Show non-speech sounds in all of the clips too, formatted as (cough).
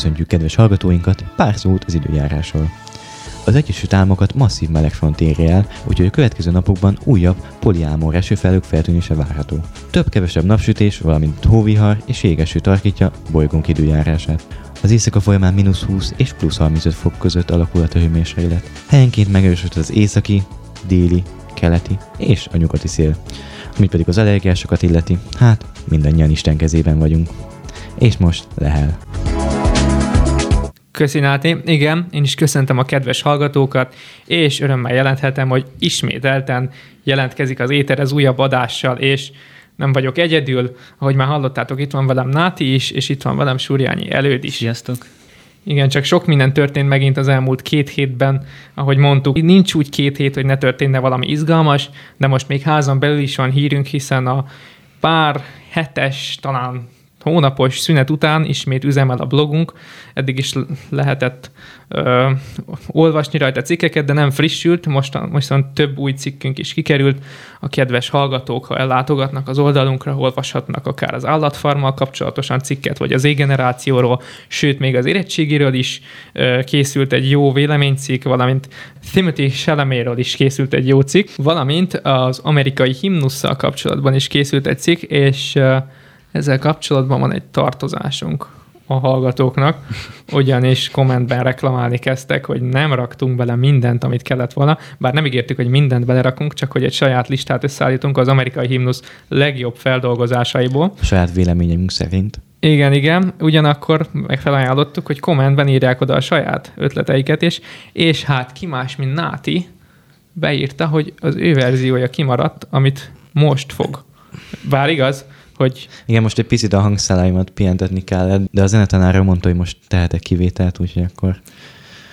köszöntjük kedves hallgatóinkat, pár szót az időjárásról. Az Egyesült Államokat masszív melegfront éri el, úgyhogy a következő napokban újabb poliámor esőfelők feltűnése várható. Több-kevesebb napsütés, valamint hóvihar és jégeső tarkítja bolygónk időjárását. Az éjszaka folyamán mínusz 20 és plusz 35 fok között alakulhat a hőmérséklet. Helyenként megerősödött az északi, déli, keleti és a nyugati szél. Amit pedig az allergiásokat illeti, hát mindannyian Isten kezében vagyunk. És most lehel. Köszi Náti. Igen, én is köszöntöm a kedves hallgatókat, és örömmel jelenthetem, hogy ismételten jelentkezik az Éter az újabb adással, és nem vagyok egyedül, ahogy már hallottátok, itt van velem Náti is, és itt van velem Súrjányi előd is. Sziasztok! Igen, csak sok minden történt megint az elmúlt két hétben, ahogy mondtuk. Nincs úgy két hét, hogy ne történne valami izgalmas, de most még házon belül is van hírünk, hiszen a pár hetes, talán hónapos szünet után ismét üzemel a blogunk. Eddig is lehetett ö, olvasni rajta cikkeket, de nem frissült. Most, most több új cikkünk is kikerült. A kedves hallgatók, ha ellátogatnak az oldalunkra, olvashatnak akár az állatfarmmal kapcsolatosan cikket, vagy az égenerációról, sőt, még az érettségiről is ö, készült egy jó véleménycikk, valamint Timothy Chalaméről is készült egy jó cikk, valamint az amerikai himnusszal kapcsolatban is készült egy cikk, és ö, ezzel kapcsolatban van egy tartozásunk a hallgatóknak, ugyanis kommentben reklamálni kezdtek, hogy nem raktunk bele mindent, amit kellett volna, bár nem ígértük, hogy mindent belerakunk, csak hogy egy saját listát összeállítunk az amerikai himnusz legjobb feldolgozásaiból. A saját véleményünk szerint. Igen, igen, ugyanakkor megfelajánlottuk, hogy kommentben írják oda a saját ötleteiket is, és hát ki más, mint Náti beírta, hogy az ő verziója kimaradt, amit most fog. Bár igaz, hogy... Igen, most egy picit a hangszálaimat pihentetni kell, de a zenetanárra mondta, hogy most tehetek kivételt, úgyhogy akkor...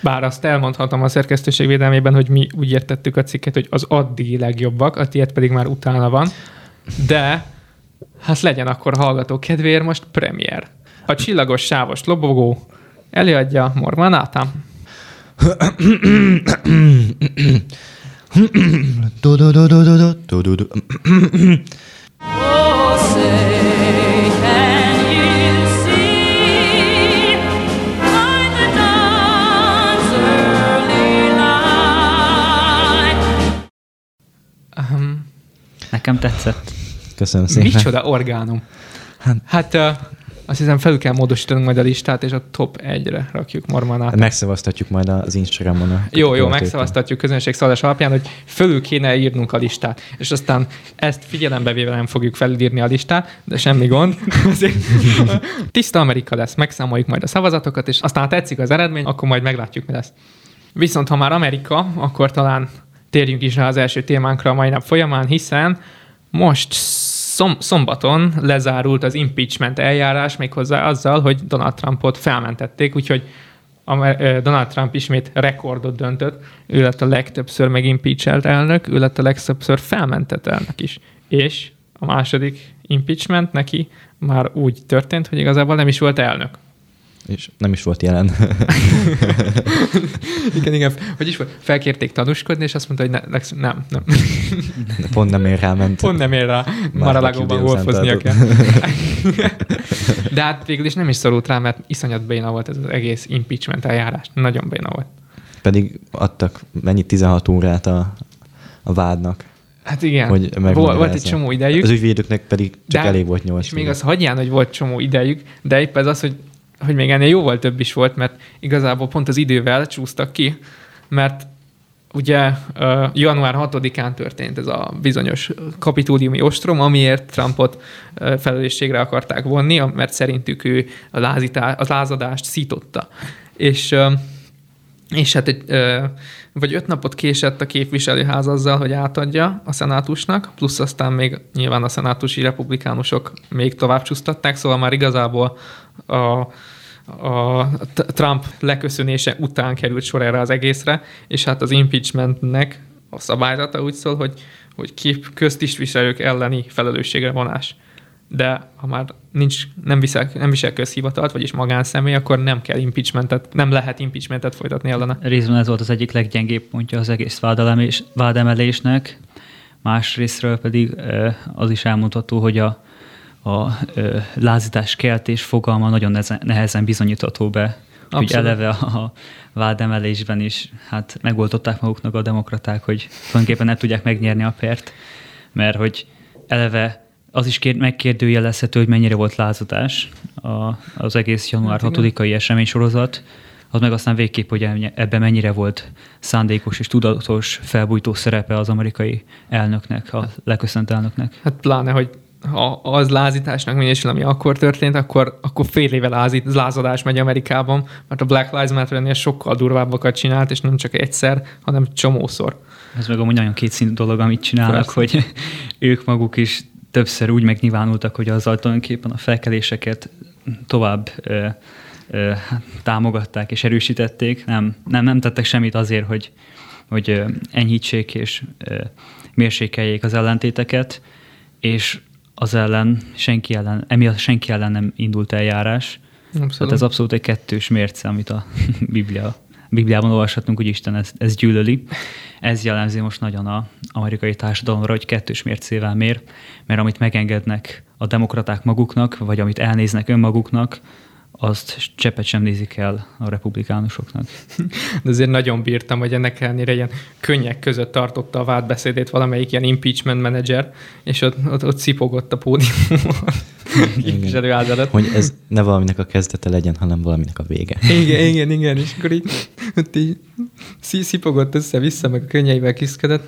Bár azt elmondhatom a szerkesztőség védelmében, hogy mi úgy értettük a cikket, hogy az addigi legjobbak, a tiéd pedig már utána van, de hát legyen akkor hallgató kedvéért most premier. A csillagos sávos lobogó előadja Mormanata. (coughs) Nekem tetszett. Köszönöm szépen. Micsoda orgánum. Hát, hát uh, azt hiszem felül kell módosítanunk majd a listát, és a top 1-re rakjuk Mormanát. Megszavaztatjuk majd az Instagramon. A jó, jó, megszavaztatjuk közönségszavazás alapján, hogy fölül kéne írnunk a listát, és aztán ezt figyelembe véve nem fogjuk felírni a listát, de semmi gond. (laughs) tiszta Amerika lesz, megszámoljuk majd a szavazatokat, és aztán ha tetszik az eredmény, akkor majd meglátjuk, mi lesz. Viszont ha már Amerika, akkor talán térjünk is rá az első témánkra a mai nap folyamán, hiszen most szom- szombaton lezárult az impeachment eljárás méghozzá azzal, hogy Donald Trumpot felmentették, úgyhogy Donald Trump ismét rekordot döntött, ő lett a legtöbbször megimpeachelt elnök, ő lett a legtöbbször felmentett elnök is. És a második impeachment neki már úgy történt, hogy igazából nem is volt elnök és nem is volt jelen. (laughs) igen, igen. Hogy is volt? Felkérték tanúskodni, és azt mondta, hogy ne, nem, nem. Pont nem ér rá ment. Pont nem ér rá. Legóban golfoznia kell. (laughs) De hát végül is nem is szorult rá, mert iszonyat béna volt ez az egész impeachment eljárás. Nagyon béna volt. Pedig adtak mennyi 16 órát a, a vádnak. Hát igen, hogy volt, volt egy csomó idejük. Az ügyvédőknek pedig csak de, elég volt nyolc. És még az hagyján, hogy volt csomó idejük, de épp ez az, hogy hogy még ennél jóval több is volt, mert igazából pont az idővel csúsztak ki, mert ugye január 6-án történt ez a bizonyos kapitóliumi ostrom, amiért Trumpot felelősségre akarták vonni, mert szerintük ő a, lázitá, a lázadást szította. És, és hát egy, vagy öt napot késett a képviselőház azzal, hogy átadja a szenátusnak, plusz aztán még nyilván a szenátusi republikánusok még tovább csúsztatták, szóval már igazából a, a Trump leköszönése után került sor erre az egészre, és hát az impeachmentnek a szabályzata úgy szól, hogy, hogy kép köztisztviselők elleni felelősségre vonás. De ha már nincs, nem, visel, nem visel közhivatalt, vagyis magánszemély, akkor nem kell impeachmentet, nem lehet impeachmentet folytatni ellene. Részben ez volt az egyik leggyengébb pontja az egész vádemelésnek, másrésztről pedig az is elmondható, hogy a, a ö, lázítás keltés fogalma nagyon nehezen, nehezen bizonyítható be. Hogy Abszolút. eleve a vádemelésben is hát megoldották maguknak a demokraták, hogy tulajdonképpen nem tudják megnyerni a pert, mert hogy eleve az is kér, megkérdőjelezhető, hogy mennyire volt lázadás a, az egész január Hát igen. 6-ai eseménysorozat, az meg aztán végképp, hogy ebben mennyire volt szándékos és tudatos felbújtó szerepe az amerikai elnöknek, a leköszönt elnöknek. Hát pláne, hogy ha az lázításnak minősül, ami akkor történt, akkor, akkor fél éve lázít, lázadás megy Amerikában, mert a Black Lives Matter-nél sokkal durvábbakat csinált, és nem csak egyszer, hanem csomószor. Ez meg amúgy nagyon kétszínű dolog, amit csinálnak, Persze. hogy (laughs) ők maguk is többször úgy megnyilvánultak, hogy azzal tulajdonképpen a felkeléseket tovább ö, ö, hát támogatták és erősítették. Nem, nem, nem tettek semmit azért, hogy, hogy enyhítsék és ö, mérsékeljék az ellentéteket, és az ellen senki ellen, emiatt senki ellen nem indult eljárás. Abszolút. Tehát ez abszolút egy kettős mérce, amit a (laughs) Biblia, Bibliában olvashatunk, hogy Isten ezt, ezt gyűlöli. Ez jellemzi most nagyon a amerikai társadalomra, hogy kettős mércével mér, mert amit megengednek a demokraták maguknak, vagy amit elnéznek önmaguknak, azt cseppet sem nézik el a republikánusoknak. (laughs) De azért nagyon bírtam, hogy ennek ellenére ilyen könnyek között tartotta a vádbeszédét valamelyik ilyen impeachment menedzser, és ott, ott, ott szipogott a pódiumon képviselő áldalat. Hogy ez ne valaminek a kezdete legyen, hanem valaminek a vége. Igen, igen, igen, és akkor így, ott így szi- szipogott össze-vissza, meg a könnyeivel kiszkedett.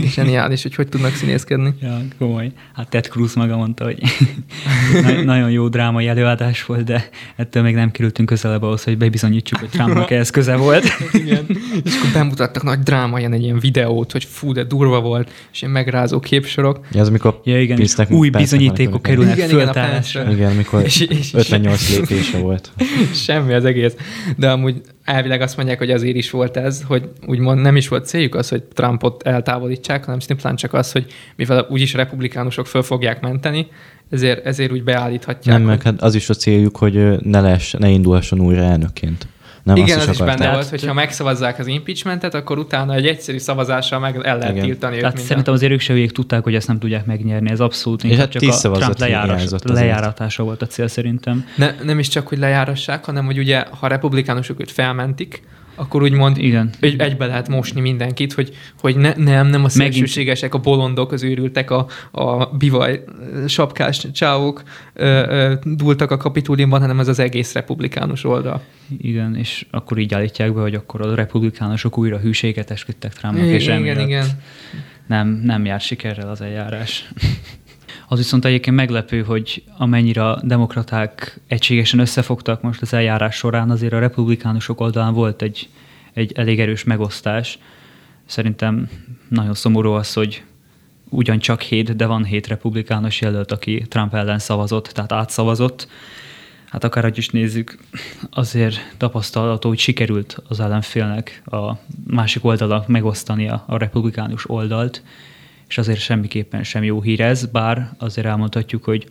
Zseniális, hogy hogy tudnak színészkedni. Ja, komoly. Hát Ted Cruz maga mondta, hogy (laughs) na- nagyon jó drámai előadás volt, de ettől még nem kerültünk közelebb ahhoz, hogy bebizonyítsuk, hogy Trumpnak ez köze volt. (laughs) Igen. És akkor bemutattak nagy dráma, ilyen egy ilyen videót, hogy fú, de durva volt, és ilyen megrázó képsorok. Ja, az, amikor Ja, igen, és Pisznek- új bizonyítékok kerülnek Igen, igen, a föltárásra. percre. Igen, amikor És- és- és- 58 lépése volt. (laughs) Semmi az egész. De amúgy elvileg azt mondják, hogy azért is volt ez, hogy úgymond nem is volt céljuk az, hogy Trumpot eltávolítsák, hanem szimplán csak az, hogy mivel úgyis a republikánusok föl fogják menteni, ezért, ezért úgy beállíthatják. Nem, meg hát az is a céljuk, hogy ne, lesz, ne indulhasson újra elnökként. Nem Igen, az is benne akarták. volt, hogy ha megszavazzák az impeachmentet, akkor utána egy egyszerű szavazással meg el lehet Igen. tiltani őt Tehát minden. szerintem azért ők se végig tudták, hogy ezt nem tudják megnyerni. Ez abszolút És hát csak tíz a Trump azért. lejáratása volt a cél szerintem. Ne, nem is csak, hogy lejárassák, hanem hogy ugye, ha republikánusok őt felmentik, akkor úgymond Igen. egy, egybe lehet mosni mindenkit, hogy, hogy ne, nem, nem a szélsőségesek, a bolondok, az őrültek, a, a bivaj sapkás csávok ö, ö, dúltak a kapituliumban, hanem ez az egész republikánus oldal. Igen, és akkor így állítják be, hogy akkor a republikánusok újra hűséget esküdtek Trumpnak, és igen, emiatt igen. Nem, nem jár sikerrel az eljárás. Az viszont egyébként meglepő, hogy amennyire a demokraták egységesen összefogtak most az eljárás során, azért a republikánusok oldalán volt egy, egy elég erős megosztás. Szerintem nagyon szomorú az, hogy ugyancsak hét, de van hét republikánus jelölt, aki Trump ellen szavazott, tehát átszavazott. Hát akárhogy is nézzük, azért tapasztalható, hogy sikerült az ellenfélnek a másik oldalak megosztani a, a republikánus oldalt, és azért semmiképpen sem jó hír ez, bár azért elmondhatjuk, hogy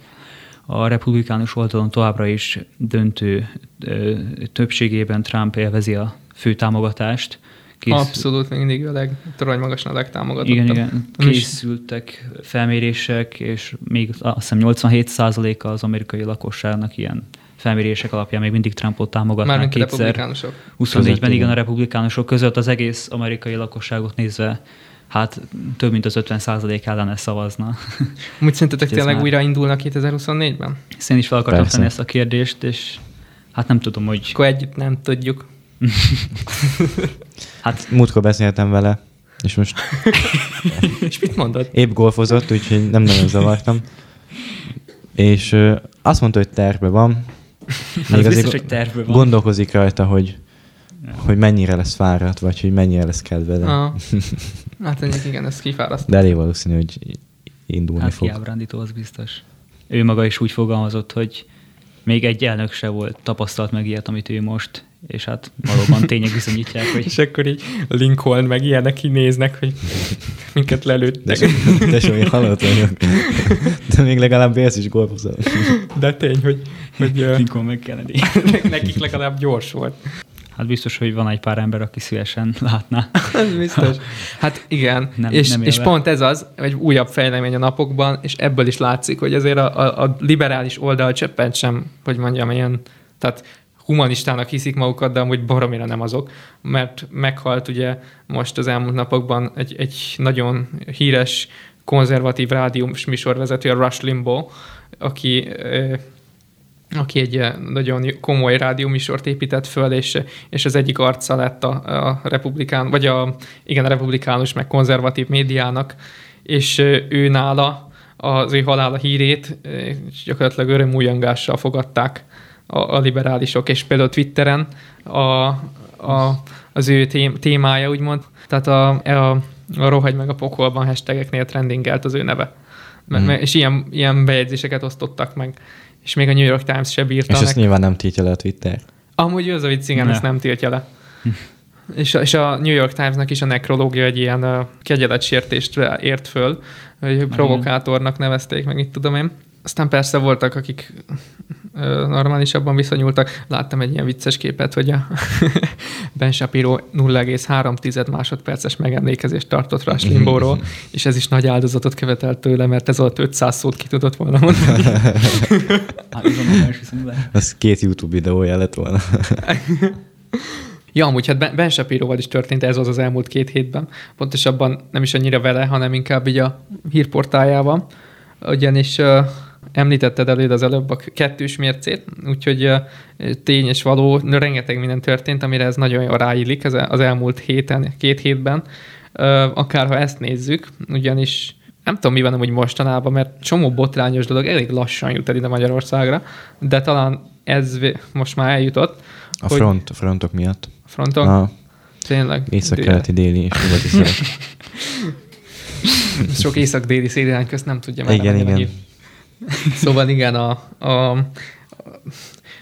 a republikánus oldalon továbbra is döntő ö, többségében Trump élvezi a fő támogatást. Kész- Abszolút még mindig a leg, torony magasan a legtámogatottabb. igen, igen. Készültek felmérések, és még azt hiszem 87%-a az amerikai lakosságnak ilyen felmérések alapján még mindig Trumpot támogatnák Mármint kétszer. republikánusok. 24-ben Között, igen, igen. a republikánusok között az egész amerikai lakosságot nézve hát több mint az 50% ellene szavazna. (laughs) Úgy szerintetek tényleg már- újra indulnak 2024-ben? Ezt én is fel akartam Persze. tenni ezt a kérdést, és hát nem tudom, hogy Akkor együtt nem tudjuk. (laughs) hát Múltkor beszéltem vele, és most (laughs) És mit mondod? épp golfozott, úgyhogy nem nagyon zavartam. És ö, azt mondta, hogy terve van. Hát ez biztos, hogy tervben van. Gondolkozik rajta, hogy, hogy mennyire lesz fáradt, vagy hogy mennyire lesz kedve. De, Ah. Hát mondjuk igen, ez kifárasztó. de elég valószínű, hogy indulni hát fog. kiábrándító, az biztos. Ő maga is úgy fogalmazott, hogy még egy elnök se volt, tapasztalt meg ilyet, amit ő most, és hát valóban tények bizonyítják, hogy (laughs) És akkor így Lincoln meg ilyenek így néznek, hogy minket De, lelőttek. so, de so, én halott vagyok. De még legalább élsz is golfozol. De tény, hogy, hogy Lincoln meg Kennedy. (laughs) nekik legalább gyors volt. Hát biztos, hogy van egy pár ember, aki szívesen (laughs) látná. Ez (laughs) biztos. Hát igen, nem, és, nem és pont ez az, egy újabb fejlemény a napokban, és ebből is látszik, hogy azért a, a, a liberális oldal csöppent sem, hogy mondjam, ilyen, tehát humanistának hiszik magukat, de amúgy baromira nem azok, mert meghalt ugye most az elmúlt napokban egy, egy nagyon híres konzervatív rádiós műsorvezető, a Rush Limbaugh, aki aki egy nagyon komoly rádióműsort épített föl, és, és az egyik arca lett a, a republikán, vagy a, igen, a republikánus, meg konzervatív médiának, és ő nála az ő halála hírét gyakorlatilag örömújangással fogadták a, a liberálisok, és például Twitteren a, a, az ő témája, úgymond, tehát a, a, a rohagy meg a pokolban hashtageknél trendingelt az ő neve. Mm. És ilyen, ilyen bejegyzéseket osztottak meg és még a New York Times se bírta. És ezt nyilván nem tiltja le a Twitter. Amúgy az a vicc, igen, ne. ezt nem tiltja le. és, a, és a New York Timesnak is a nekrológia egy ilyen uh, kegyeletsértést ért föl, hogy provokátornak nevezték, meg itt tudom én. Aztán persze voltak, akik normálisabban viszonyultak. Láttam egy ilyen vicces képet, hogy a (laughs) Ben Shapiro 0,3 másodperces megemlékezést tartott Rush Limbóról, és ez is nagy áldozatot követelt tőle, mert ez alatt 500 szót ki tudott volna mondani. (laughs) Ez két YouTube videója lett volna. Ja, amúgy hát Ben Shapiroval is történt ez az az elmúlt két hétben. Pontosabban nem is annyira vele, hanem inkább így a hírportájával. Ugyanis uh, említetted előd az előbb a kettős mércét, úgyhogy tény és való, rengeteg minden történt, amire ez nagyon jól ráillik az elmúlt héten, két hétben. Akár ha ezt nézzük, ugyanis nem tudom, mi van hogy mostanában, mert csomó botrányos dolog elég lassan jut el ide Magyarországra, de talán ez most már eljutott. A front, a frontok miatt. A frontok? A Tényleg. Észak-keleti, déli és nyugati (laughs) Sok észak-déli szélirány közt nem tudja már. Igen, igen. (laughs) szóval igen, a, a,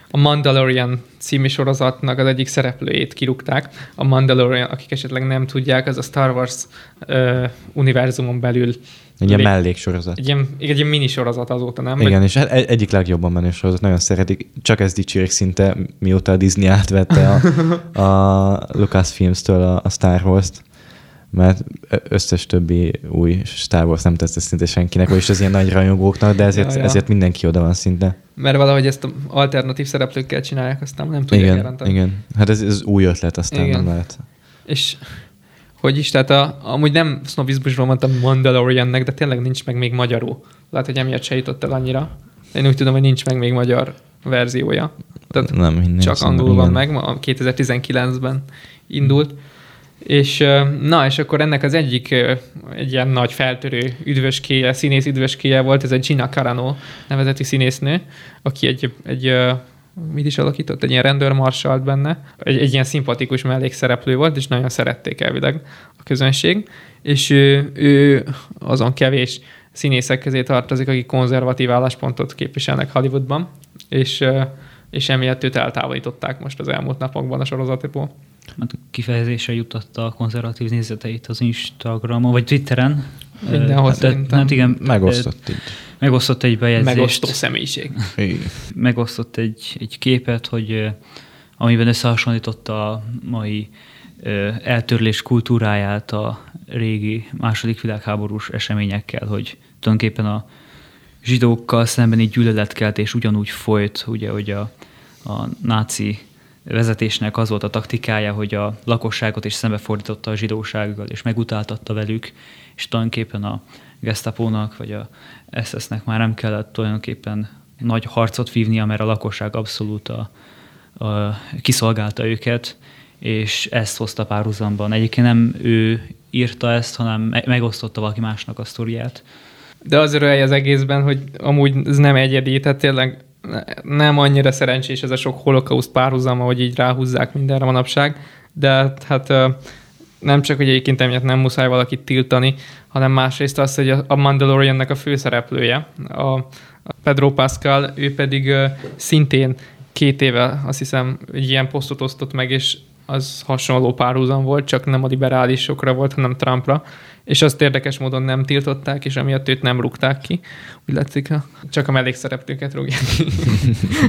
a Mandalorian című sorozatnak az egyik szereplőjét kirúgták. A Mandalorian, akik esetleg nem tudják, az a Star Wars uh, univerzumon belül egy ilyen melléksorozat. Egy ilyen, egy ilyen mini sorozat azóta, nem? Igen, Vagy... és egy, egyik legjobban menő sorozat, nagyon szeretik. Csak ez dicsérik szinte, mióta a Disney átvette a, (laughs) a Lucasfilms-től a, a Star Wars-t mert összes többi új Star Wars nem tesz szinte senkinek, vagyis az ilyen nagy rajongóknak, de ezért, ja, ja. ezért mindenki oda van szinte. Mert valahogy ezt alternatív szereplőkkel csinálják, aztán nem tudják igen, jelenteni. Igen, hát ez, ez új ötlet, aztán igen. nem lehet. És hogy is, tehát a, amúgy nem sznobizmusról mondtam Mandaloriannek, de tényleg nincs meg még magyarul. Lehet, hogy emiatt se jutott el annyira. Én úgy tudom, hogy nincs meg még magyar verziója. Tehát nem, csak angolul van meg, 2019-ben indult. Mm. És na, és akkor ennek az egyik egy ilyen nagy feltörő üdvöskéje, színész üdvöskéje volt, ez egy Gina Carano nevezeti színésznő, aki egy, egy mit is alakított, egy ilyen rendőrmarsalt benne, egy, egy ilyen szimpatikus mellékszereplő volt, és nagyon szerették elvileg a közönség, és ő, ő azon kevés színészek közé tartozik, akik konzervatív álláspontot képviselnek Hollywoodban, és, és emiatt őt eltávolították most az elmúlt napokban a sorozatból hát kifejezésre jutatta a konzervatív nézeteit az Instagramon, vagy Twitteren. Mindenhol hát, szerintem. Hát igen, megosztott így. Megosztott egy bejegyzést. Megosztó személyiség. Megosztott egy, egy képet, hogy amiben összehasonlította a mai eltörlés kultúráját a régi második világháborús eseményekkel, hogy tulajdonképpen a zsidókkal szembeni gyűlöletkeltés ugyanúgy folyt, ugye, hogy a, a náci vezetésnek az volt a taktikája, hogy a lakosságot is szembefordította a zsidósággal, és megutáltatta velük, és tulajdonképpen a gestapónak, vagy a SS-nek már nem kellett tulajdonképpen nagy harcot vívnia, mert a lakosság abszolút a, a, kiszolgálta őket, és ezt hozta párhuzamban. Egyébként nem ő írta ezt, hanem megosztotta valaki másnak a sztoriát. De az örülj az egészben, hogy amúgy ez nem egyedi, tehát tényleg nem annyira szerencsés ez a sok holokauszt párhuzama, hogy így ráhúzzák mindenre manapság, de hát nem csak, hogy egyébként emiatt nem muszáj valakit tiltani, hanem másrészt az, hogy a Mandaloriannek a főszereplője, a Pedro Pascal, ő pedig szintén két éve azt hiszem egy ilyen posztot osztott meg, és az hasonló párhuzam volt, csak nem a liberálisokra volt, hanem Trumpra, és azt érdekes módon nem tiltották, és emiatt őt nem rúgták ki. Úgy látszik, csak a mellékszereplőket rúgják ki.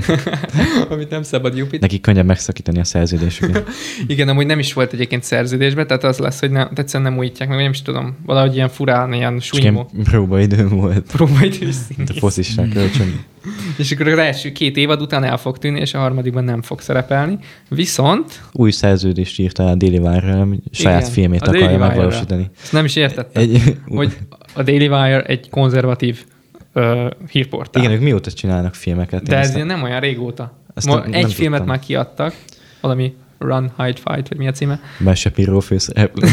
(laughs) Amit nem szabad jupit. Nekik könnyebb megszakítani a szerződésüket. (laughs) Igen, amúgy nem is volt egyébként szerződésben, tehát az lesz, hogy nem, egyszerűen nem újítják meg, nem is tudom, valahogy ilyen furán, ilyen súlymó. próbaidő volt. Próbaidő A foszisták kölcsön. (laughs) És akkor az első két évad után el fog tűnni, és a harmadikban nem fog szerepelni. Viszont, Új szerződést írta a Daily hogy saját Igen, filmét akarja megvalósítani. ezt nem is értettem, Egy, hogy a Daily Wire egy konzervatív ö, hírportál. igen, ők mióta csinálnak filmeket? De ez nem olyan régóta. Ezt nem- egy nem filmet tudtam. már kiadtak, valami Run, Hide, Fight, vagy mi a címe? Mel Shapiro főszereplő.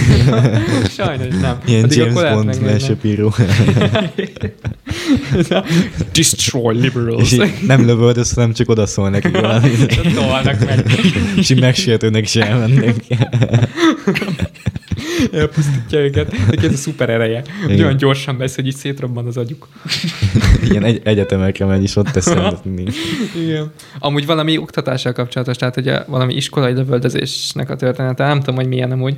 (laughs) Sajnos nem. Ilyen Addig James Bond, Mel. Shapiro. (laughs) Destroy liberals. És nem lövöldöz, hanem csak odaszól nekik valamit. (laughs) Tolnak meg. És így megsértődnek is elmennek. (laughs) Elpusztítja őket. Neki ez a szuper ereje. Hogy Igen. olyan gyorsan beszél, hogy így szétrobban az agyuk. (laughs) Ilyen egy, egyetemekre megy, és ott tesz rendet (laughs) mindig. Igen. Amúgy valami oktatással kapcsolatos, tehát ugye valami iskolai lövöldözésnek a története, nem tudom, hogy milyen amúgy,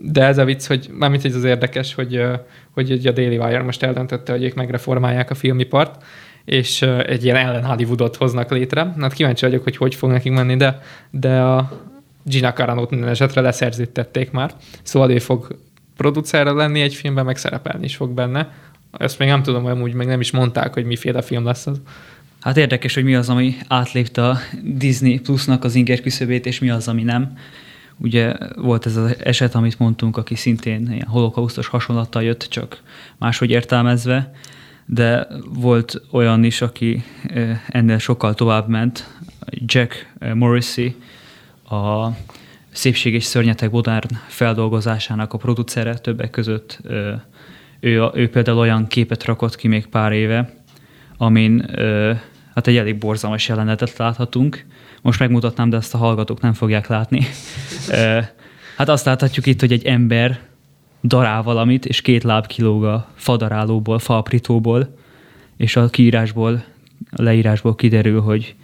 de ez a vicc, hogy mármint hogy ez az érdekes, hogy, hogy ugye a Daily Wire most eldöntötte, hogy ők megreformálják a filmipart, és egy ilyen ellen Hollywoodot hoznak létre. Hát kíváncsi vagyok, hogy hogy fog nekik menni, de, de a Gina Carano-t minden esetre leszerződtették már, szóval ő fog producerre lenni egy filmben, meg szerepelni is fog benne. Ezt még nem tudom, hogy amúgy meg nem is mondták, hogy miféle film lesz az. Hát érdekes, hogy mi az, ami átlépte a Disney Plusnak az inger küszöbét, és mi az, ami nem. Ugye volt ez az eset, amit mondtunk, aki szintén ilyen holokausztos hasonlattal jött, csak máshogy értelmezve, de volt olyan is, aki eh, ennél sokkal tovább ment, Jack eh, Morrissey, a Szépség és Szörnyetek modern feldolgozásának a producere többek között. Ő, ő például olyan képet rakott ki még pár éve, amin hát egy elég borzalmas jelenetet láthatunk. Most megmutatnám, de ezt a hallgatók nem fogják látni. (laughs) Hát azt láthatjuk itt, hogy egy ember darál valamit, és két láb kilóg a fadarálóból, faaprítóból, és a kiírásból, a leírásból kiderül, hogy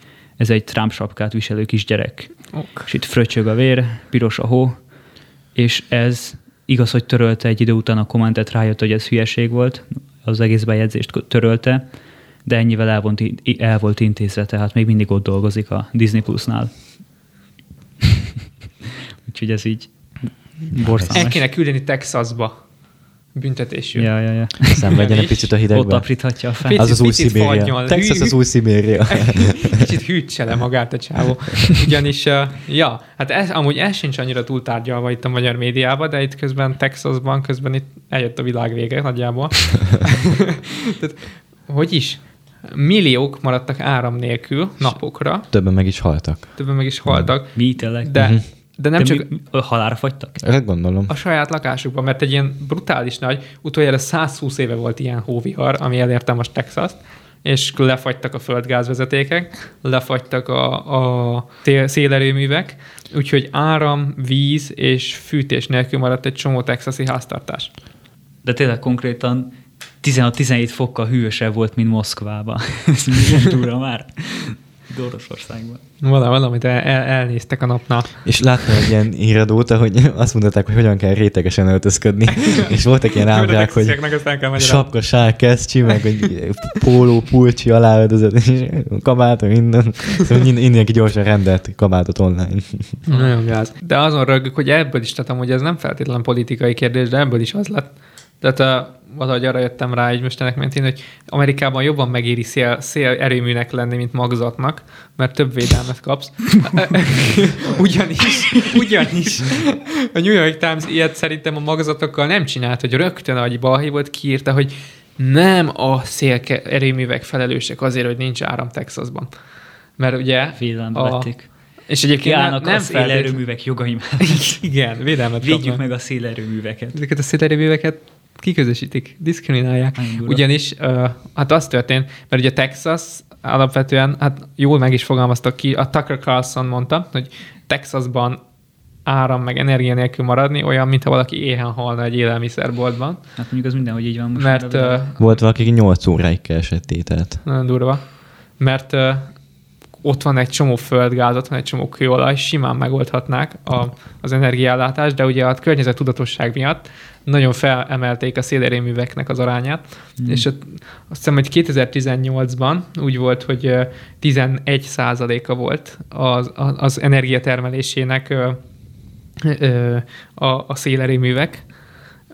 ez egy Trump sapkát viselő kisgyerek. Ok. És itt fröccsög a vér, piros a hó, és ez igaz, hogy törölte egy idő után a kommentet, rájött, hogy ez hülyeség volt, az egész bejegyzést törölte, de ennyivel el volt, el volt intézve, tehát még mindig ott dolgozik a Disney Plus-nál. (laughs) Úgyhogy ez így El borzalmas. kéne küldeni Texasba büntetésül. Ja, ja, ja. (laughs) Szenvedjen egy picit a Ott hidegben. apríthatja a fel. Az az új Szibéria. Texas az új Szibéria. (laughs) Kicsit hűtse le magát a csávó. Ugyanis, ja, hát ez, amúgy ez sincs annyira túltárgyalva itt a magyar médiában, de itt közben Texasban, közben itt eljött a világ vége nagyjából. (laughs) Tehát, hogy is? Milliók maradtak áram nélkül napokra, Többen meg is haltak. többen meg is haltak, Mi tényleg? de, Mhm. De nem de csak mi, halára fagytak? Ezt gondolom. a saját lakásukban, mert egy ilyen brutális nagy, utoljára 120 éve volt ilyen hóvihar, ami elérte most Texas-t, és lefagytak a földgázvezetékek, lefagytak a, a szélerőművek, úgyhogy áram, víz és fűtés nélkül maradt egy csomó texasi háztartás. De tényleg konkrétan 16-17 fokkal hűvösebb volt, mint Moszkvában. (laughs) Ez milyen túra már? Oroszországban. Vala, valamit el, el, elnéztek a napnál. És láttam egy ilyen híradót, hogy azt mondták, hogy hogyan kell rétegesen öltözködni. És voltak ilyen ábrák, hogy sapka, sár, kesztyű, meg egy póló, pulcsi, aláöltözött, és kabát, minden. Szóval mindenki gyorsan rendelt kabátot online. Nagyon gáz. De azon rögök, hogy ebből is, tehát amúgy ez nem feltétlenül politikai kérdés, de ebből is az lett. Tehát uh, valahogy arra jöttem rá egy mesternek mentén, hogy Amerikában jobban megéri szél, szél erőműnek lenni, mint magzatnak, mert több védelmet kapsz. (laughs) ugyanis, ugyanis a New York Times ilyet szerintem a magzatokkal nem csinált, hogy rögtön, ahogy balhívott, kiírta, hogy nem a szél erőművek felelősek azért, hogy nincs áram Texasban. Mert ugye... Védelembe a- vették. És egyébként nem, Kiállnak nem a szélerőművek jogai mellett. Igen, védelmet Védjük kapnak. meg a szélerőműveket. Ezeket a szélerőműveket kiközösítik, diszkriminálják. Ugyanis uh, hát az történt, mert ugye Texas alapvetően, hát jól meg is fogalmaztak ki, a Tucker Carlson mondta, hogy Texasban áram meg energia nélkül maradni, olyan, mintha valaki éhen halna egy élelmiszerboltban, Hát mondjuk az mindenhogy így van most. mert uh. Volt valaki, aki 8 óráig keresett tételt. nagyon durva, mert uh, ott van egy csomó földgáz, ott van egy csomó kőolaj, simán megoldhatnák a, az energiállátást, de ugye a környezet tudatosság miatt nagyon felemelték a szélerőműveknek az arányát, mm. és ott, azt hiszem, hogy 2018-ban úgy volt, hogy ö, 11 százaléka volt az, az energiatermelésének a, a szélerőművek,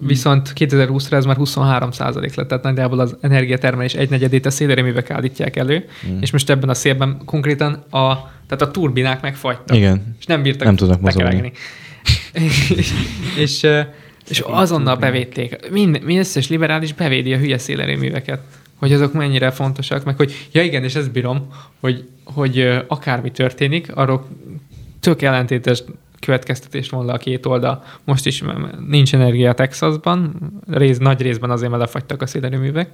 Viszont 2020-ra ez már 23 százalék lett, tehát nagyjából az energiatermelés egynegyedét a szélerőművek állítják elő, mm. és most ebben a szélben konkrétan a, tehát a turbinák megfagytak. Igen. És nem bírtak Nem tudnak bekeregni. (laughs) (laughs) és, és, és azonnal bevédték. Mind, mind összes liberális bevédi a hülye szélerőműveket hogy azok mennyire fontosak, meg hogy, ja igen, és ezt bírom, hogy, hogy akármi történik, arról tök ellentétes következtetést von le a két oldal. Most is nincs energia Texasban, rész, nagy részben azért, mert lefagytak a szélerőművek,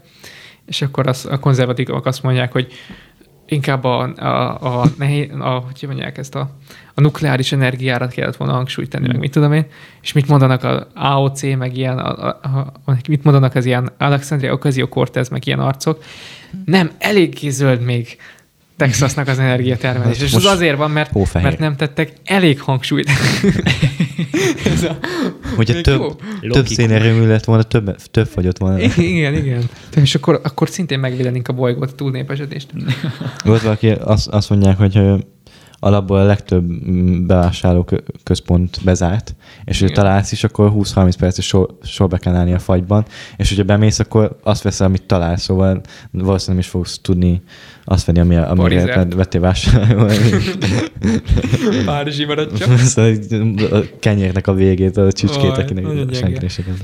és akkor az, a konzervatívak azt mondják, hogy inkább a, a, a, nehéz, a hogy mondják ezt, a, a nukleáris energiára kellett volna hangsúlyt tenni, meg mit tudom én, és mit mondanak a AOC, meg ilyen, a, a, a, mit mondanak az ilyen Alexandria Ocasio-Cortez, meg ilyen arcok. Nem, eléggé zöld még Texasnak az energiatermelés. És az azért van, mert, mert nem tettek elég hangsúlyt. (laughs) Ez a, Hogyha több, több szénerőmű lett volna, több, több fagyott volna. Igen, igen. És akkor, akkor szintén megvédenénk a bolygót a túlnépesedést. Volt valaki, azt, azt mondják, hogy alapból a legtöbb bevásárló központ bezárt, és hogy találsz is, akkor 20-30 perces sor, sorba kell állni a fagyban, és hogyha bemész, akkor azt veszel, amit találsz, szóval valószínűleg nem is fogsz tudni azt venni, ami, amire vettél vásárolni. (laughs) Párizsi marad csak. a kenyérnek a végét, a csücskét, akinek senki nem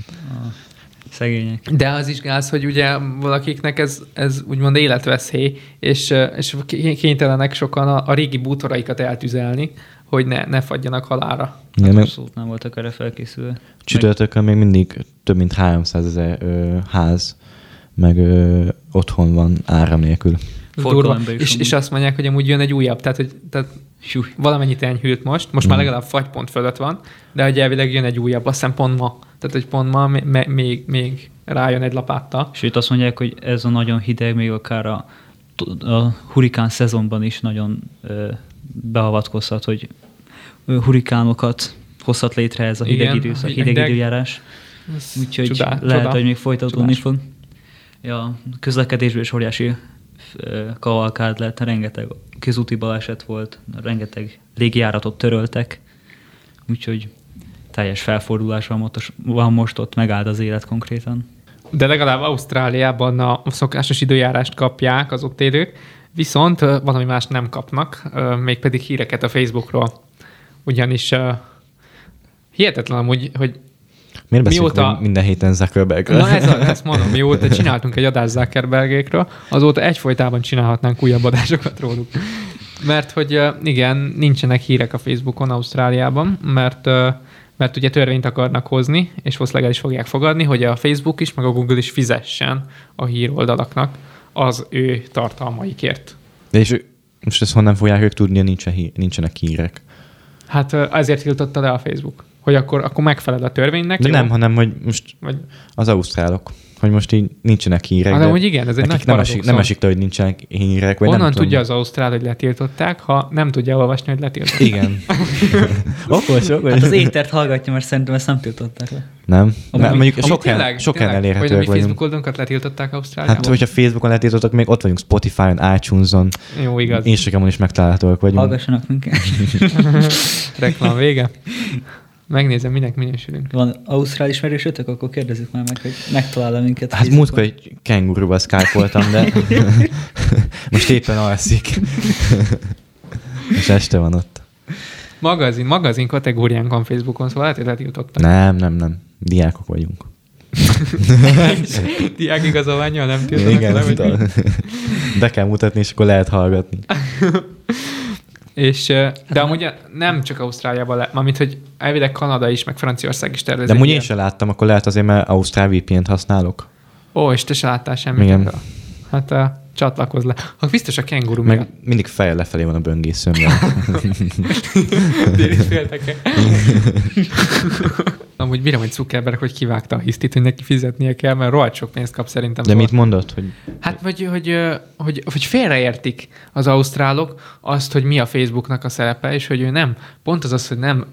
Szegények. De az is gáz, hogy ugye valakiknek ez, ez úgymond életveszély, és, és kénytelenek sokan a, a régi bútoraikat eltüzelni, hogy ne, ne fagyjanak halára. Hát abszolút nem voltak erre felkészülve. Csütörtökön még mindig több mint 300 ezer ház, meg ö, otthon van áram nélkül. Durva. És, és azt mondják, hogy amúgy jön egy újabb, tehát, hogy tehát valamennyit enyhült most, most mm. már legalább fagypont fölött van, de hogy elvileg jön egy újabb, azt hiszem pont ma, tehát hogy pont ma még, még, még rájön egy lapáttal. Sőt, azt mondják, hogy ez a nagyon hideg még akár a, a hurikán szezonban is nagyon ö, beavatkozhat, hogy hurikánokat hozhat létre ez a hideg Igen, időszak, hideg, hideg időjárás. Úgyhogy lehet, csodál. hogy még folytatódni fog. Ja, közlekedésből is óriási kavalkád lett, rengeteg közúti baleset volt, rengeteg légjáratot töröltek, úgyhogy teljes felfordulás van most, van most ott, megállt az élet konkrétan. De legalább Ausztráliában a szokásos időjárást kapják az ott élők, viszont valami más nem kapnak, mégpedig híreket a Facebookról. Ugyanis hihetetlen amúgy, hogy Miért beszélünk mióta... minden héten Zuckerbergről? Na ez az, ezt mondom, mióta csináltunk egy adást Zuckerbergékről, azóta egyfolytában csinálhatnánk újabb adásokat róluk. Mert hogy igen, nincsenek hírek a Facebookon Ausztráliában, mert mert ugye törvényt akarnak hozni, és valószínűleg is fogják fogadni, hogy a Facebook is, meg a Google is fizessen a híroldalaknak az ő tartalmaikért. De és most ezt honnan fogják ők tudni, nincsen nincsenek hírek? Hát ezért tiltotta le a Facebook hogy akkor, akkor megfelel a törvénynek. De jó? nem, hanem hogy most Vagy... az ausztrálok, hogy most így nincsenek hírek. Hát, hogy igen, ez egy nagy nem esik, nem esik le, hogy nincsenek hírek. Vagy Onnan nem tudja tudom. az ausztrál, hogy letiltották, ha nem tudja olvasni, hogy letiltották. Igen. (laughs) okos, okos. Hát az étert hallgatja, mert szerintem ezt nem tiltották le. Nem? Mert mondjuk sok, helyen, sok helyen elérhetőek vagyunk. Facebook oldalunkat letiltották Ausztráliában? Hát, hogyha Facebookon letiltottak, még ott vagyunk Spotify-on, iTunes-on. Jó, igaz. Instagramon is megtalálhatóak vagyunk. Hallgassanak minket. (laughs) Reklám vége. Megnézem, minek minősülünk. Van ausztrál ismerősötök, akkor kérdezzük már meg, hogy megtalál minket. Hát múltkor egy kenguruval skype de (laughs) most éppen alszik. (laughs) És este van ott. Magazin, magazin kategóriánk van Facebookon, szóval lehet, hogy letiltottak. Nem, nem, nem. Diákok vagyunk. (laughs) Diák igazolványjal nem tiltanak Igen, hogy Be kell mutatni, és akkor lehet hallgatni. És, de amúgy nem csak Ausztráliában, le, mármint, hogy elvileg Kanada is, meg Franciaország is tervezi. De amúgy én sem láttam, akkor lehet azért, mert Ausztrál VPN-t használok. Ó, és te se láttál semmit Igen. Ebből. Hát uh, csatlakozz le. Ha biztos a kenguru Meg miatt. mindig fejjel lefelé van a böngészőm. (laughs) Déli félteke. (laughs) Amúgy bírom, hogy Zuckerberg, hogy kivágta a hisztit, hogy neki fizetnie kell, mert rohadt sok pénzt kap szerintem. De mit mondott? Hogy... Hát, vagy, hogy, hogy, hogy félreértik az ausztrálok azt, hogy mi a Facebooknak a szerepe, és hogy ő nem, pont az az, hogy nem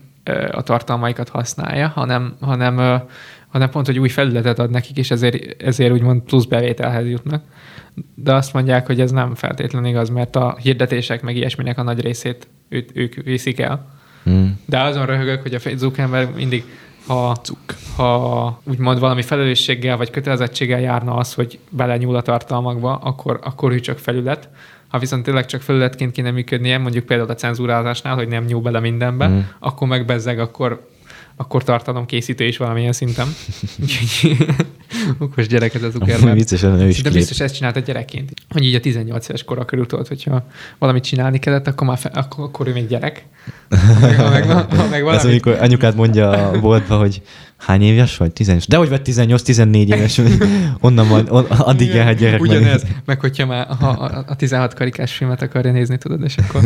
a tartalmaikat használja, hanem, hanem hanem pont, hogy új felületet ad nekik, és ezért, ezért úgymond plusz bevételhez jutnak. De azt mondják, hogy ez nem feltétlenül igaz, mert a hirdetések meg ilyesminek a nagy részét ő, ők viszik el. Hmm. De azon röhögök, hogy a Zuckerberg mindig, ha, ha úgymond valami felelősséggel vagy kötelezettséggel járna az, hogy belenyúl a tartalmakba, akkor, akkor ő csak felület. Ha viszont tényleg csak felületként kéne működnie, mondjuk például a cenzúrázásnál, hogy nem nyúl bele mindenbe, Mm. akkor meg bezzeg, akkor, akkor tartalom készítő is valamilyen szinten. (laughs) (laughs) Okos gyerek ez a Zuckerberg. Viccesen ő is De biztos ezt csinálta gyerekként. Hogy így a 18 éves kora körül tudod, hogyha valamit csinálni kellett, akkor már fe, akkor, akkor ő még gyerek. Ha meg, ha meg, ha meg Ez valamit, amikor anyukád mondja a boltba, hogy hány éves vagy? 18. De hogy vagy 18-14 éves, (laughs) onnan van, on, addig Igen, jár a gyerek. Ugyanez, meg, meg hogyha már ha a, a 16 karikás filmet akarja nézni, tudod, és akkor,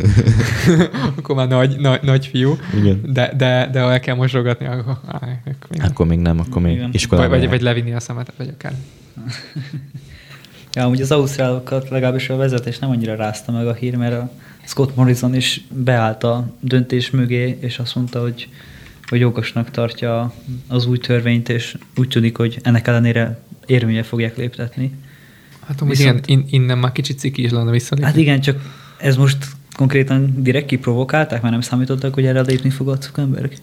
(laughs) akkor már nagy, nagy, nagy fiú, Igen. de, de, de ha el kell mosogatni, akkor, á, akkor még nem. Akkor még nem, akkor még vagy, iskolában vagy, jár. vagy levinni a szemetet, vagy akár. (laughs) Ja, amúgy az ausztrálokat legalábbis a vezetés nem annyira rázta meg a hír, mert a Scott Morrison is beállt a döntés mögé, és azt mondta, hogy, hogy jogosnak tartja az új törvényt, és úgy tűnik, hogy ennek ellenére érvényre fogják léptetni. Hát amúgy Viszont- igen, in, innen már kicsit ciki is lenne visszalépni. Hát igen, csak ez most konkrétan direkt kiprovokálták, mert nem számítottak, hogy erre lépni fog a Zuckerberg.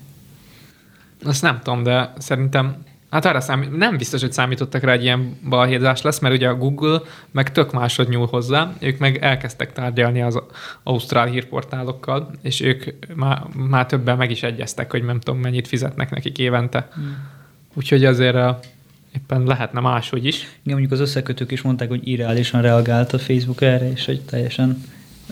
Azt nem tudom, de szerintem, hát arra számít, nem biztos, hogy számítottak rá, hogy ilyen balhézás lesz, mert ugye a Google meg tök másod nyúl hozzá, ők meg elkezdtek tárgyalni az ausztrál hírportálokkal, és ők már, már többen meg is egyeztek, hogy nem tudom, mennyit fizetnek nekik évente. Úgyhogy azért uh, éppen lehetne máshogy is. Igen, mondjuk az összekötők is mondták, hogy irreálisan reagált a Facebook erre, és hogy teljesen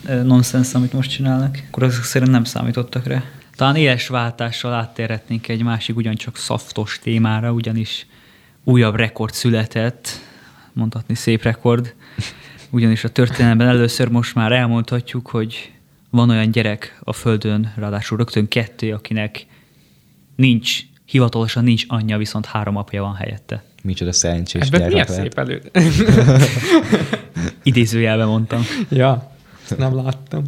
eh, nonsens, amit most csinálnak. Akkor azok szerint nem számítottak rá. Talán éles váltással áttérhetnénk egy másik ugyancsak szaftos témára, ugyanis újabb rekord született, mondhatni szép rekord, ugyanis a történelemben először most már elmondhatjuk, hogy van olyan gyerek a Földön, ráadásul rögtön kettő, akinek nincs, hivatalosan nincs anyja, viszont három apja van helyette. Micsoda szerencsés Ebben gyerek milyen lehet. szép elő. (laughs) Idézőjelben mondtam. ja, nem láttam.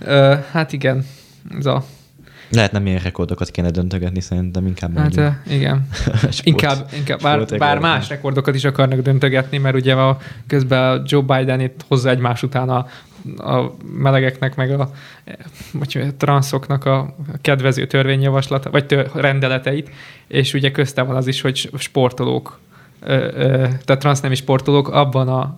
Uh, hát igen, ez a, Lehet nem ilyen rekordokat kéne döntögetni, szerintem inkább hát mondjuk. igen. (laughs) Sport- Inkább, inkább bár, bár más rekordokat is akarnak döntögetni, mert ugye a, közben Joe Biden itt hozza egymás után a, a melegeknek, meg a, vagy a transzoknak a kedvező törvényjavaslata, vagy tör, rendeleteit, és ugye köztem van az is, hogy sportolók tehát transznemű sportolók abban a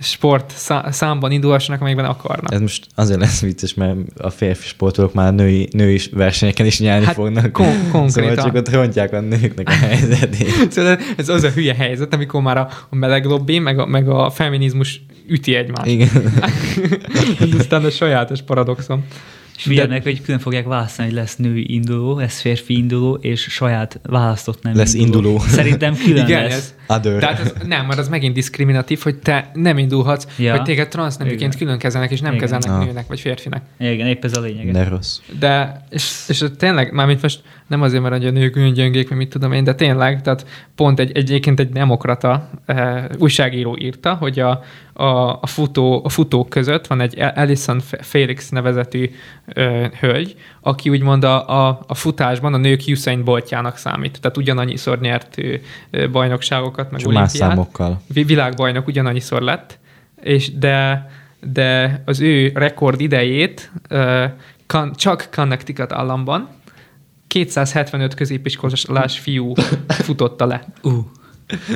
sport szá- számban indulhassanak, amelyikben akarnak. Ez most azért lesz vicces, mert a férfi sportolók már női, női versenyeken is nyerni Hát fognak. kon- konkrétan. Szóval csak ott rontják a nőknek a helyzetét. (laughs) Szóval ez az a hülye helyzet, amikor már a, a meleg lobby, meg a, meg a feminizmus üti egymást. Igen. (laughs) Ez aztán a sajátos paradoxon. És figyelnek, hogy külön fogják választani, hogy lesz női induló, lesz férfi induló, és saját választott nem Lesz induló. Szerintem külön Igen, lesz. ez, Other. tehát ez, nem, mert az megint diszkriminatív, hogy te nem indulhatsz, Ja. hogy téged transzneműként külön kezelnek, és nem Igen. kezelnek Ah. nőnek vagy férfinek. Igen, épp ez a lényeg. De rossz. De, és, és tényleg, mármint most nem azért, mert hogy a nők olyan gyöngék, vagy mit tudom én, de tényleg, tehát pont egy, egyébként egy demokrata eh, újságíró írta, hogy a, a, a, futó, a futók között van egy Alison Felix nevezetű ö, hölgy, aki úgymond a, a, a futásban a nők Usain Boltjának számít. Tehát ugyanannyiszor nyert ö, bajnokságokat, meg Csak más olimpiát. számokkal. Vi- világbajnok ugyanannyiszor lett, és de, de az ő rekord idejét uh, kan, csak Connecticut államban 275 középiskolás fiú (laughs) futotta le. Uh.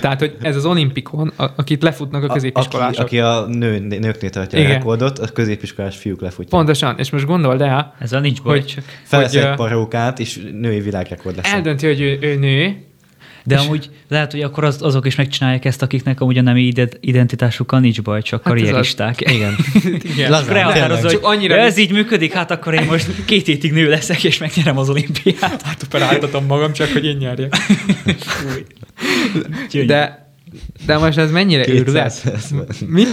Tehát, hogy ez az olimpikon, a, akit lefutnak a A- középiskolások. Aki, aki a nő, nőknél tartja Igen. a rekordot, a középiskolás fiúk lefutják. Pontosan, és most gondold el, Ezzel nincs baj, Hogy- csak. Felvesz hogy, egy parókát, és női világrekord lesz. eldönti, hogy ő, ő nő, De És- amúgy lehet, hogy akkor az, azok is megcsinálják ezt, akiknek amúgy a nemi ide- identitásukkal nincs baj, csak Hát karrieristák. (laughs) Igen. igen. Lazán, Csak annyira ja, ez így működik, hát akkor én most két hétig nő leszek, és megnyerem az olimpiát. hát operáltatom magam, csak hogy én nyerjek. (laughs) De, de most ez mennyire őrület? 270. Mi?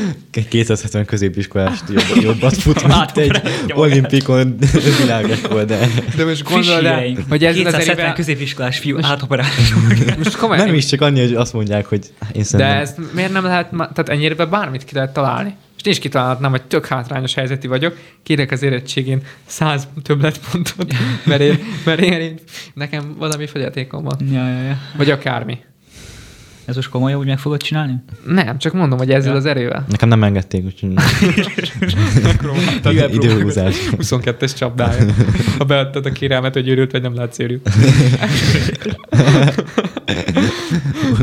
270 középiskolás jobb, jobbat fut, mint Hát, egy (laughs) olimpikon (laughs) világrekord. De De most gondold el, hogy ez 270 ezzel középiskolás fiú átoperál. (laughs) Most komolyan, nem is csak annyi, hogy azt mondják, hogy én De szerintem... ezt miért nem lehet, tehát ennyire be bármit ki lehet találni? És is kitalálhatnám, hogy tök hátrányos helyzeti vagyok, kérek az érettségén 100 többletpontot, mert én, mert én, én, nekem valami fogyatékom van. ja, ja, ja. Vagy akármi. Ez most komolyan úgy meg fogod csinálni? Nem, csak mondom, hogy ezzel Ja. az erővel. Nekem nem engedték, úgyhogy (laughs) időhúzás. 22-es csapdája. Ha beadtad a kérelmet, hogy őrült vagy nem látsz őrült. (laughs)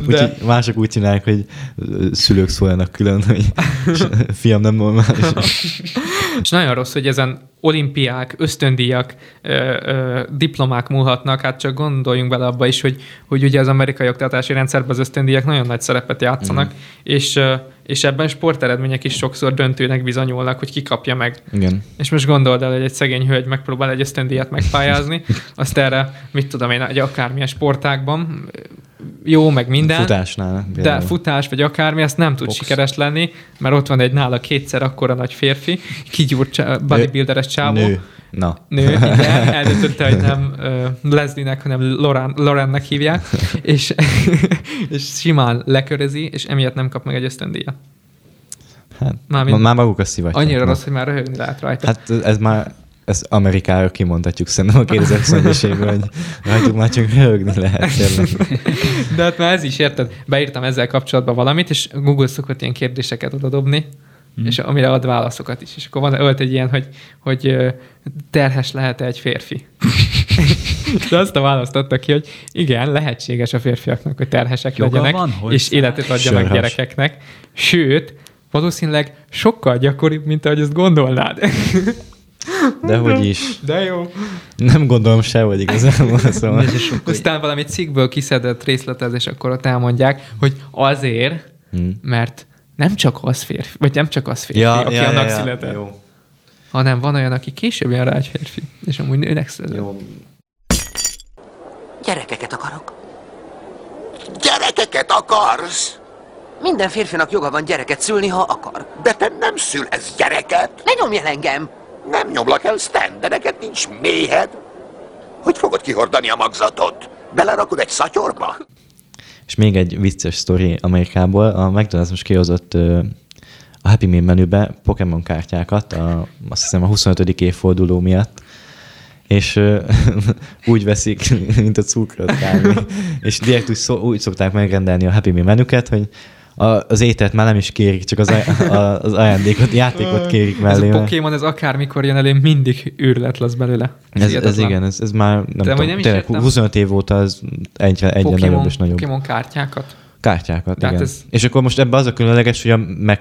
Úgyhogy mások úgy csinálják, hogy szülők szóljanak külön, hogy (laughs) fiam nem normális. És nagyon rossz, hogy ezen olimpiák, ösztöndíjak, ö, ö, diplomák múlhatnak, hát csak gondoljunk bele abba is, hogy, hogy ugye az amerikai oktatási rendszerben az ösztöndíjak nagyon nagy szerepet játszanak, mm. és, és ebben sporteredmények is sokszor döntőnek bizonyulnak, hogy ki kapja meg. Igen. És most gondold el, hogy egy szegény hölgy megpróbál egy ösztöndíjat megpályázni, (laughs) azt erre, mit tudom én, egy akármilyen sportákban, jó, meg minden. Futásnál. De például. futás vagy akármi, ezt nem tud Box. sikeres lenni, mert ott van egy nála kétszer akkora nagy férfi, kigyúrt bodybuilderes csávó. Nő. Na. Nő, igen, eldöntötte, hogy nem uh, Leslie-nek, hanem Loran, Lorennek hívják, és, (laughs) és simán lekörözi, és emiatt nem kap meg egy ösztöndíjat. Hát, Mármint már maguk a szivatják. Annyira rossz, hogy már röhögni lehet rajta. Hát, ez már, ez Amerikára kimondhatjuk szerintem a 2020 évben, hogy rajtuk már csak röhögni lehet. tényleg. (laughs) De hát már ez is, érted? Beírtam ezzel kapcsolatban valamit, és Google szokott ilyen kérdéseket odadobni, Hmm. és amire ad válaszokat is. És akkor van ölt egy ilyen, hogy, hogy terhes lehet-e egy férfi? (laughs) De azt a választ adta ki, hogy igen, lehetséges a férfiaknak, hogy terhesek Joga legyenek, van hozzá. és életet adjanak Sörhas. gyerekeknek. Sőt, valószínűleg sokkal gyakoribb, mint ahogy ezt gondolnád. (laughs) De hogy is. De jó. Nem gondolom se, hogy igazából. (laughs) Szóval. Aztán valami cikkből kiszedett részletezés, akkor ott elmondják, hogy azért, Hmm. mert nem csak az férfi, vagy nem csak az férfi, Ja, aki ja, annak ja, született, Jó. hanem van olyan, aki később jön rá egy férfi, és amúgy nőnek született. Jó. Gyerekeket akarok. Gyerekeket akarsz? Minden férfinak joga van gyereket szülni, ha akar. De te nem szülhetsz gyereket. Ne nyomj el engem! Nem nyomlak el, Stan, de neked nincs méhed. Hogy fogod kihordani a magzatot? Belerakod egy szatyorba? És még egy vicces sztori Amerikából. A McDonald's most kihozott a Happy Meal menübe Pokémon kártyákat, a, azt hiszem a 25. évforduló miatt, és ö, (laughs) úgy veszik, (laughs) mint a cukrot (laughs) és direkt úgy, szó, úgy szokták megrendelni a Happy Meal menüket, hogy a, az ételt már nem is kérik, csak az, aj- a, az ajándékot, játékot kérik Ez mellé. a mert- Pokémon, ez akármikor jön elő, mindig őrület lesz belőle. Ez, ez igen, ez, ez már nem amúgy tudom, nem tényleg értem. 25 év óta ez egyre, egyre nagyobb Pokémon, és nagyobb. Pokémon kártyákat. Kártyákat, De hát igen. ez- És akkor most ebben az a különleges, hogy a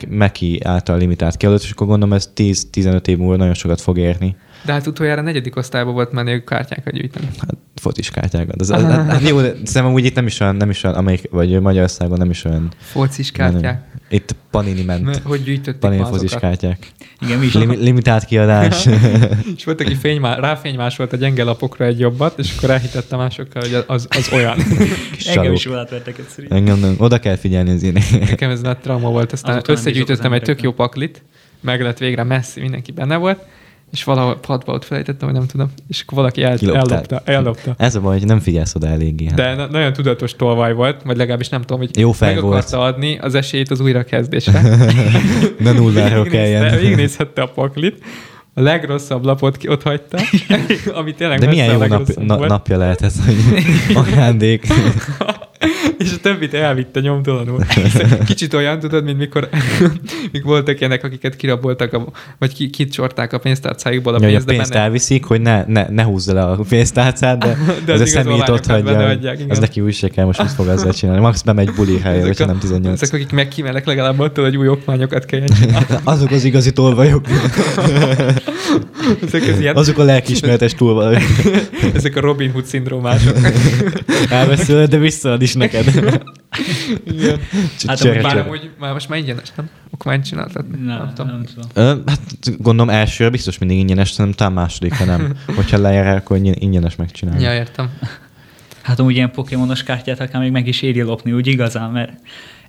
Meki által limitált kiadott, és akkor gondolom ez 10-15 év múlva nagyon sokat fog érni. De hát utoljára negyedik osztályban volt menő kártyákat gyűjteni. Hát focis kártyákat. Az, az, hát, hát jó, de szerintem úgy itt nem is olyan, nem is olyan, Amerik, vagy Magyarországon nem is olyan. Focis kártyák. menő. Itt Panini ment. Mert Hogy gyűjtötték Panini focis kártyák. Igen, mi is. Lim, limitált kiadás. (laughs) És volt, aki fénymá, ráfénymásolt a gyenge lapokra egy jobbat, és akkor elhitette másokkal, hogy az, az olyan. (laughs) Engem is jól átvertek egyszer. Engem nem, oda kell figyelni az ilyenek. Nekem ez nagy trauma volt. Aztán Azóta nem összegyűjtöttem egy tök jó paklit, meg lett végre messzi, mindenki benne volt, és valahol padba ott felejtettem, hogy nem tudom, és akkor valaki el, ellopta, ellopta. Ez a baj, hogy nem figyelsz oda eléggé. hát. De na- nagyon tudatos tolvaj volt, vagy legalábbis nem tudom, hogy Jó fej meg volt. akarta adni az esélyt az újrakezdésre. (laughs) De nulláról kelljen. Végignézhette a paklit, a legrosszabb lapot ki ott hagyta, (laughs) ami tényleg De milyen jó nap, na, napja lehet ez, hogy (laughs) ajándék. (laughs) És a többit elvitte nyomtalanul. Kicsit olyan, tudod, mint mikor (laughs) mikor voltak ilyenek, akiket kiraboltak, a, vagy ki, kicsorták a pénztárcájukból a Ja, hogy a pénzt, pénzt benne, elviszik, hogy ne, ne, ne húzza le a pénztárcát, de, (laughs) De az az a személyt ott hagyja. Az neki úgy se kell, most mit fog ezzel csinálni. Max bemegy buli helyre, hogyha nem 18. ezek, akik megkímelek legalább attól, hogy új okmányokat kelljen csinálni. Azok az igazi tolvajok. Ezek, az ilyen, Azok a lelkismeretes tolvajok. ezek a Robin Hood szindrómások. Elveszőled, de visszaad is neked. (laughs) Igen. Hát, amúgy Bár amúgy már most már ingyenes, nem? Okmányt csináltatni? Nem, nem tudom. nem tudom. Hát gondolom elsőre biztos mindig ingyenes, szerintem talán másodikra nem. (laughs) Hogyha lejár, akkor ingyen- ingyenes megcsinálni. Ja, értem. Hát amúgy ilyen pokémonos kártyát akár még meg is éri lopni, úgy igazán, mert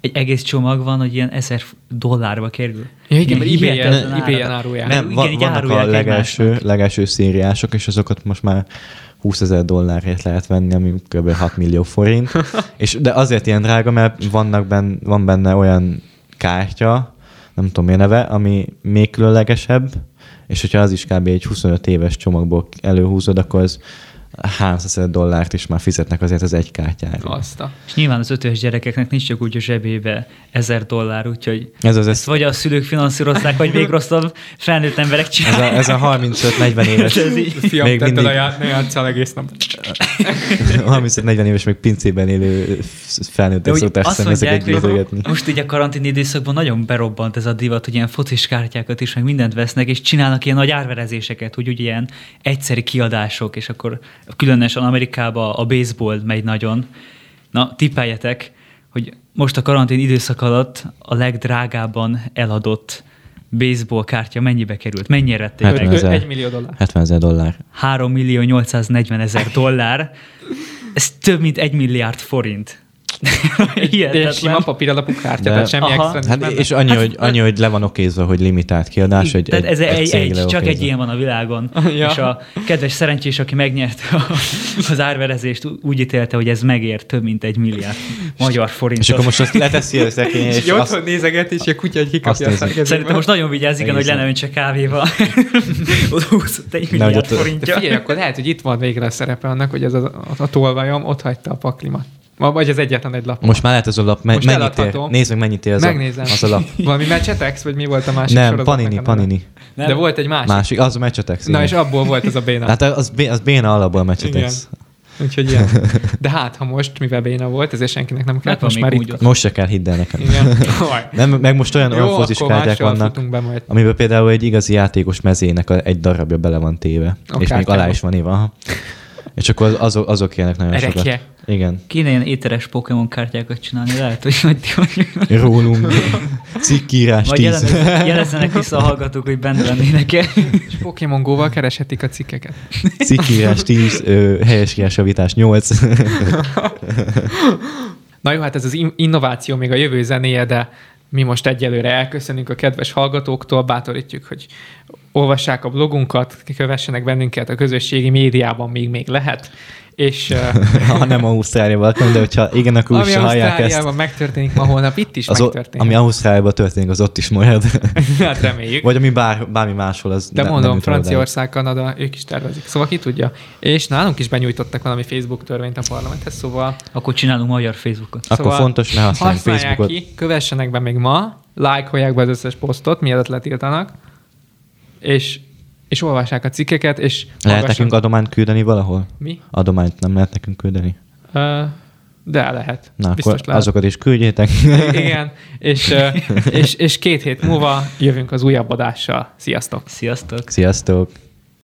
egy egész csomag van, hogy ilyen ezer dollárba kerül. Ja, igen, mert Ilyen eBay-en- eBay-en árak. árulják. Nem, Igen, vannak a legelső, legelső szériások, és azokat most már 20 ezer dollárért lehet venni, ami kb. 6 millió forint. (laughs) és, de azért ilyen drága, mert vannak benne, van benne olyan kártya, nem tudom mi a neve, ami még különlegesebb, és hogyha az is kb. egy 25 éves csomagból előhúzod, akkor az 300 dollárt is már fizetnek azért az egy kártyára. Azt a... És nyilván az ötös gyerekeknek nincs csak úgy a zsebébe ezer dollár, úgyhogy Ez az, ezt ez, vagy a szülők finanszírozzák, vagy még rosszabb felnőtt emberek ez, csinálják. a, ez a 35-40 éves, Ez így. Fiam, még mindig a já- ne játsszál egész nap. (laughs) 35-40 éves, meg pincében élő felnőttek szokták ezeket gyűjtögetni. most így a karantén időszakban nagyon berobbant ez a divat, hogy ilyen focis kártyákat is, meg mindent vesznek, és csinálnak ilyen nagy árverezéseket, hogy ugye ilyen egyszeri kiadások, és akkor különösen Amerikában a baseball megy nagyon. Na, tippeljetek, hogy most a karantén időszak alatt a legdrágábban eladott baseball kártya mennyibe került? Mennyire vették meg? Öt- ezer. Egy millió dollár. 70 ezer dollár. 3 millió 840 ezer dollár. Ez több mint egy milliárd forint. (laughs) De Hihetetlen. sima papíralapú kártya, De- tehát semmi Aha. extra Hát, és annyi, hogy, annyi, hogy le van okézva, hogy limitált kiadás, egy, Tehát ez egy, egy, egy csak egy ilyen van a világon. (laughs) Ja. És a kedves szerencsés, aki megnyerte a- az árverezést, úgy ítélte, hogy ez megér több mint egy milliárd magyar forintot. És akkor most azt leteszi a szekrény, és és azt, nézeget, és a kutya egy kikapja azt a. Szerintem most nagyon vigyázz, igen, hogy le ne öntse kávéval. (laughs) Oda húzott egy milliárd De forintja. figyelj, akkor lehet, hogy itt van végre a szerepe annak, hogy ez a, a, a tolvajom ott hagyta a paklimat. Ma- Vagy az egyetlen egy lap. most már lehet az a lap, me, Most mennyit ér? Nézd meg, mennyit ér az, Megnézem. a, az a lap. (laughs) Valami Mecsetex, vagy mi volt a másik Nem? Panini, Panini. nem. De volt egy másik. Másik, az a Mecsetex. Na igen. és abból volt ez a béna. Hát az, bé- az béna alapból a Mecsetex. Úgyhogy ilyen. (laughs) De hát, ha most, mivel béna volt, ezért senkinek nem kell, Megvan most még már úgy itt. ott. Most se kell hidd el nekem. Igen. (laughs) Nem, meg most olyan, kártyák mással vannak, be majd. amiben például egy igazi játékos mezének a, egy darabja bele van téve. A és még alá is van írva. És akkor az- azok, azok élnek nagyon Erekje. sokat. Igen. Kéne ilyen éteres Pokémon kártyákat csinálni, lehet, hogy majd ti vagyunk. Rólunk. (laughs) Cikkírás Vagy 10. jelezzenek, jelezzenek vissza a hallgatók, hogy bent lennének-e. És Pokémon Go-val kereshetik a cikkeket. Cikkírás 10, ö, helyesírás javítás 8. Na jó, hát ez az in- innováció még a jövő zenéje, de mi most egyelőre elköszönünk a kedves hallgatóktól, bátorítjuk, hogy olvassák a blogunkat, kövessenek bennünket a közösségi médiában, még még lehet, és (laughs) ha nem Ausztráliában de hogyha igen, akkor úgy ami se hallják ezt. Megtörténik ma holnap, itt is Az, megtörténik. ami Ausztráliában történik, az ott is marad. (laughs) hát reméljük. Vagy ami bár, bármi máshol, az De ne, mondom, nem. Franciaország, Kanada, ők is tervezik. Szóval ki tudja. És nálunk is benyújtottak valami Facebook törvényt a parlamenthez, szóval Akkor csinálunk magyar Facebookot. Akkor Szóval fontos, ne használjunk használják Facebookot. ki, kövessenek be még ma, lájkolják be az összes posztot, mielőtt letiltanak, és, és olvassák a cikkeket, és Lehet hallgassanak- nekünk adományt küldeni valahol? Mi? Adományt nem lehet nekünk küldeni? Ö, de lehet. Na, Biztos akkor lehet. azokat is küldjétek. Igen, és, (laughs) és, és két hét múlva jövünk az újabb adással. Sziasztok! Sziasztok! Sziasztok!